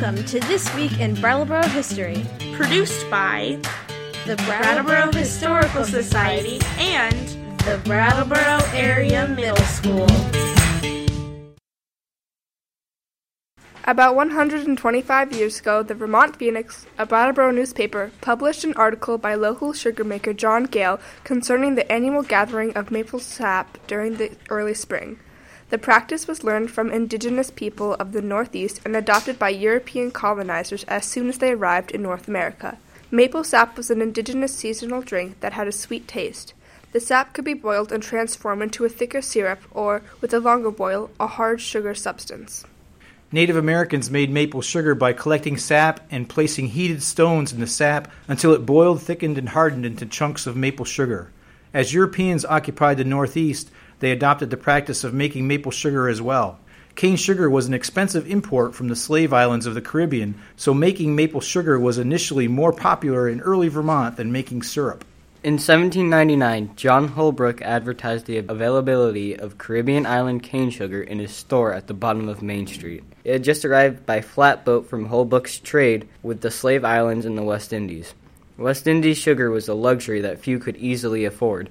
Welcome to This Week in Brattleboro History, produced by the Brattleboro Historical Society and the Brattleboro Area Middle School. About 125 years ago, the Vermont Phoenix, a Brattleboro newspaper, published an article by local sugar maker John Gale concerning the annual gathering of maple sap during the early spring. The practice was learned from indigenous people of the Northeast and adopted by European colonizers as soon as they arrived in North America. Maple sap was an indigenous seasonal drink that had a sweet taste. The sap could be boiled and transformed into a thicker syrup or, with a longer boil, a hard sugar substance. Native Americans made maple sugar by collecting sap and placing heated stones in the sap until it boiled, thickened, and hardened into chunks of maple sugar. As Europeans occupied the Northeast, they adopted the practice of making maple sugar as well. Cane sugar was an expensive import from the slave islands of the Caribbean, so making maple sugar was initially more popular in early Vermont than making syrup. In 1799, John Holbrook advertised the availability of Caribbean island cane sugar in his store at the bottom of Main Street. It had just arrived by flatboat from Holbrook's trade with the slave islands in the West Indies. West Indies sugar was a luxury that few could easily afford.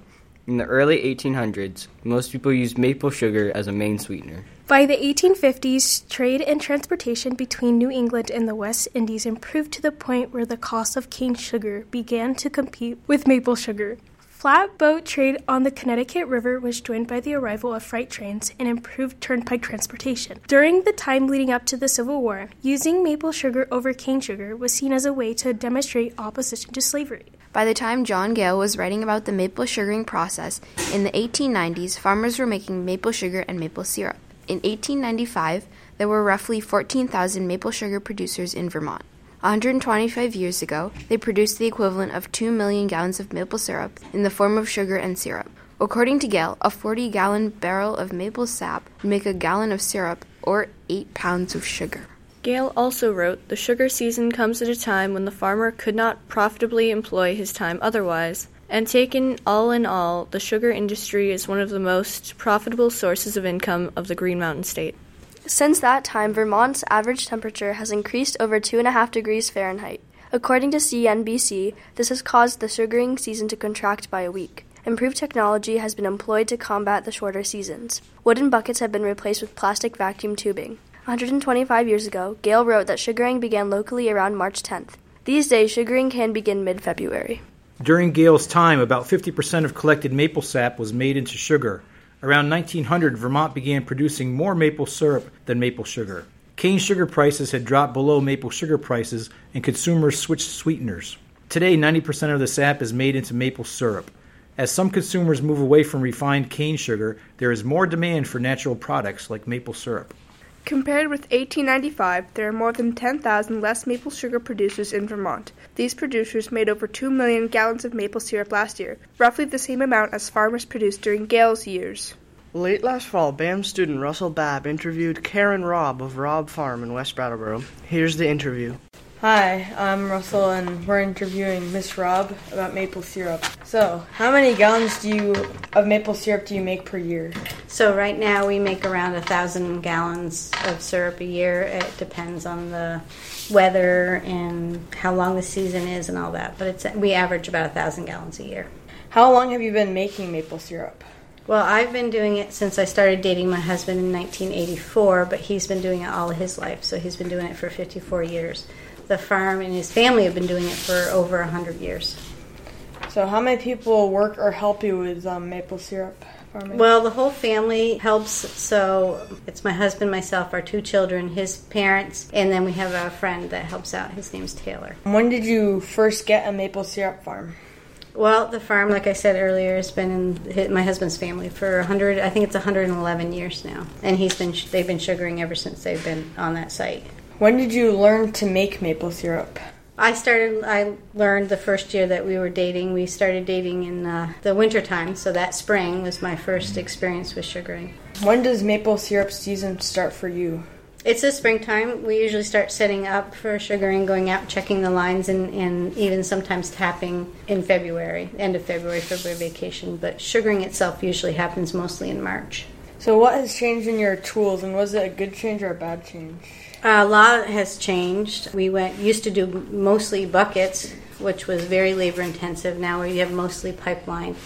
In the early 1800s, most people used maple sugar as a main sweetener. By the 1850s, trade and transportation between New England and the West Indies improved to the point where the cost of cane sugar began to compete with maple sugar. Flatboat trade on the Connecticut River was joined by the arrival of freight trains and improved turnpike transportation. During the time leading up to the Civil War, using maple sugar over cane sugar was seen as a way to demonstrate opposition to slavery. By the time John Gale was writing about the maple sugaring process in the 1890s, farmers were making maple sugar and maple syrup. In 1895, there were roughly 14,000 maple sugar producers in Vermont. 125 years ago, they produced the equivalent of 2 million gallons of maple syrup in the form of sugar and syrup. According to Gale, a 40 gallon barrel of maple sap would make a gallon of syrup or 8 pounds of sugar. Gale also wrote The sugar season comes at a time when the farmer could not profitably employ his time otherwise, and taken all in all, the sugar industry is one of the most profitable sources of income of the Green Mountain State. Since that time, Vermont's average temperature has increased over 2.5 degrees Fahrenheit. According to CNBC, this has caused the sugaring season to contract by a week. Improved technology has been employed to combat the shorter seasons. Wooden buckets have been replaced with plastic vacuum tubing. 125 years ago, Gale wrote that sugaring began locally around March 10th. These days, sugaring can begin mid February. During Gale's time, about 50% of collected maple sap was made into sugar. Around 1900, Vermont began producing more maple syrup than maple sugar. Cane sugar prices had dropped below maple sugar prices, and consumers switched sweeteners. Today, 90% of the sap is made into maple syrup. As some consumers move away from refined cane sugar, there is more demand for natural products like maple syrup. Compared with 1895, there are more than 10,000 less maple sugar producers in Vermont. These producers made over 2 million gallons of maple syrup last year, roughly the same amount as farmers produced during Gale's years. Late last fall, BAM student Russell Babb interviewed Karen Robb of Robb Farm in West Brattleboro. Here's the interview. Hi, I'm Russell, and we're interviewing Miss Robb about maple syrup. So, how many gallons do you of maple syrup do you make per year? So right now we make around a thousand gallons of syrup a year. It depends on the weather and how long the season is and all that. But it's we average about a thousand gallons a year. How long have you been making maple syrup? Well, I've been doing it since I started dating my husband in 1984, but he's been doing it all his life. So he's been doing it for 54 years the farm and his family have been doing it for over 100 years. So, how many people work or help you with um, maple syrup farming? Well, the whole family helps. So, it's my husband, myself, our two children, his parents, and then we have a friend that helps out. His name's Taylor. When did you first get a maple syrup farm? Well, the farm, like I said earlier, has been in my husband's family for 100. I think it's 111 years now, and he's been they've been sugaring ever since they've been on that site. When did you learn to make maple syrup? I started. I learned the first year that we were dating. We started dating in uh, the winter time, so that spring was my first experience with sugaring. When does maple syrup season start for you? It's the springtime. We usually start setting up for sugaring, going out, checking the lines, and, and even sometimes tapping in February, end of February, February vacation. But sugaring itself usually happens mostly in March. So, what has changed in your tools, and was it a good change or a bad change? A lot has changed. We went used to do mostly buckets, which was very labor intensive. Now we have mostly pipeline,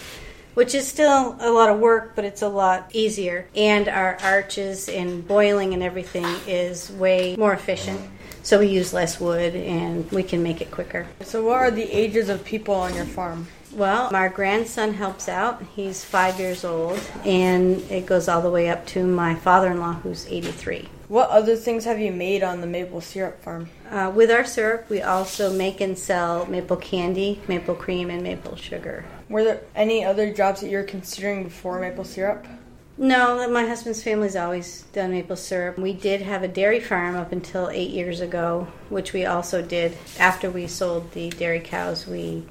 which is still a lot of work, but it's a lot easier. And our arches and boiling and everything is way more efficient. So we use less wood and we can make it quicker. So, what are the ages of people on your farm? Well, our grandson helps out. He's five years old, and it goes all the way up to my father in law, who's 83. What other things have you made on the maple syrup farm? Uh, with our syrup, we also make and sell maple candy, maple cream, and maple sugar. Were there any other jobs that you're considering before maple syrup? No, my husband's family's always done maple syrup. We did have a dairy farm up until eight years ago, which we also did after we sold the dairy cows. We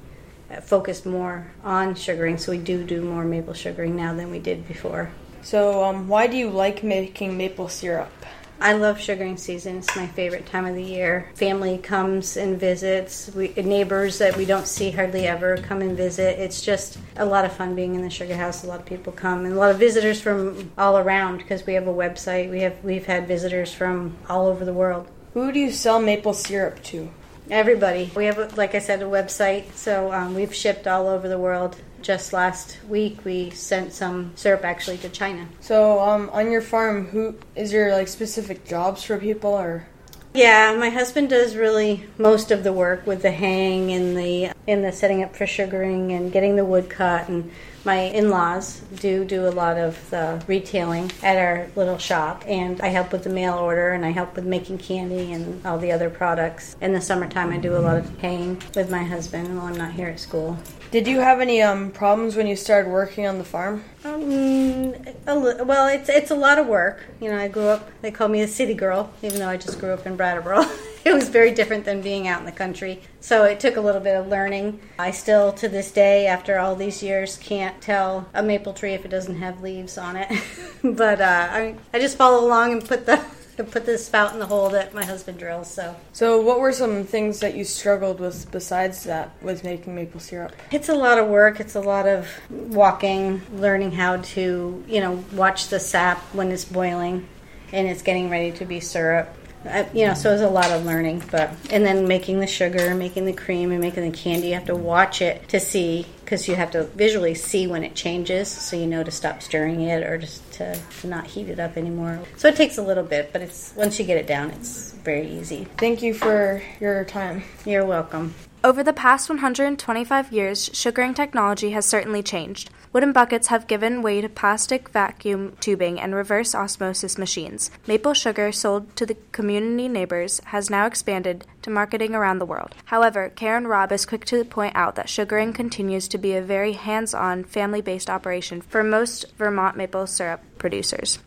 uh, focused more on sugaring, so we do do more maple sugaring now than we did before. So, um, why do you like making maple syrup? I love sugaring season. It's my favorite time of the year. Family comes and visits. We, neighbors that we don't see hardly ever come and visit. It's just a lot of fun being in the sugar house. A lot of people come and a lot of visitors from all around because we have a website. We have we've had visitors from all over the world. Who do you sell maple syrup to? Everybody. We have, like I said, a website, so um, we've shipped all over the world. Just last week, we sent some syrup actually to China. So, um, on your farm, who is there like specific jobs for people, or? Yeah, my husband does really most of the work with the hang and the in the setting up for sugaring and getting the wood cut and my in-laws do do a lot of the retailing at our little shop and i help with the mail order and i help with making candy and all the other products. In the summertime i do a lot of hanging with my husband while i'm not here at school. Did you have any um, problems when you started working on the farm? um, a li- well it's it's a lot of work. You know i grew up they call me a city girl even though i just grew up in brattleboro it was very different than being out in the country. So it took a little bit of learning. I still, to this day, after all these years, can't tell a maple tree if it doesn't have leaves on it. but uh, I, I just follow along and put the put the spout in the hole that my husband drills. So So, what were some things that you struggled with besides that with making maple syrup? it's a lot of work. It's a lot of walking, learning how to you know watch the sap when it's boiling and it's getting ready to be syrup. Uh, you know, so it was a lot of learning, but and then making the sugar, making the cream, and making the candy. You have to watch it to see because you have to visually see when it changes, so you know to stop stirring it or just to, to not heat it up anymore. So it takes a little bit, but it's once you get it down, it's very easy. Thank you for your time. You're welcome. Over the past 125 years, sugaring technology has certainly changed. Wooden buckets have given way to plastic vacuum tubing and reverse osmosis machines. Maple sugar sold to the community neighbors has now expanded to marketing around the world. However, Karen Robb is quick to point out that sugaring continues to be a very hands on, family based operation for most Vermont maple syrup producers.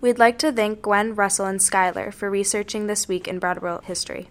We'd like to thank Gwen, Russell, and Skylar for researching this week in Brattleboro history.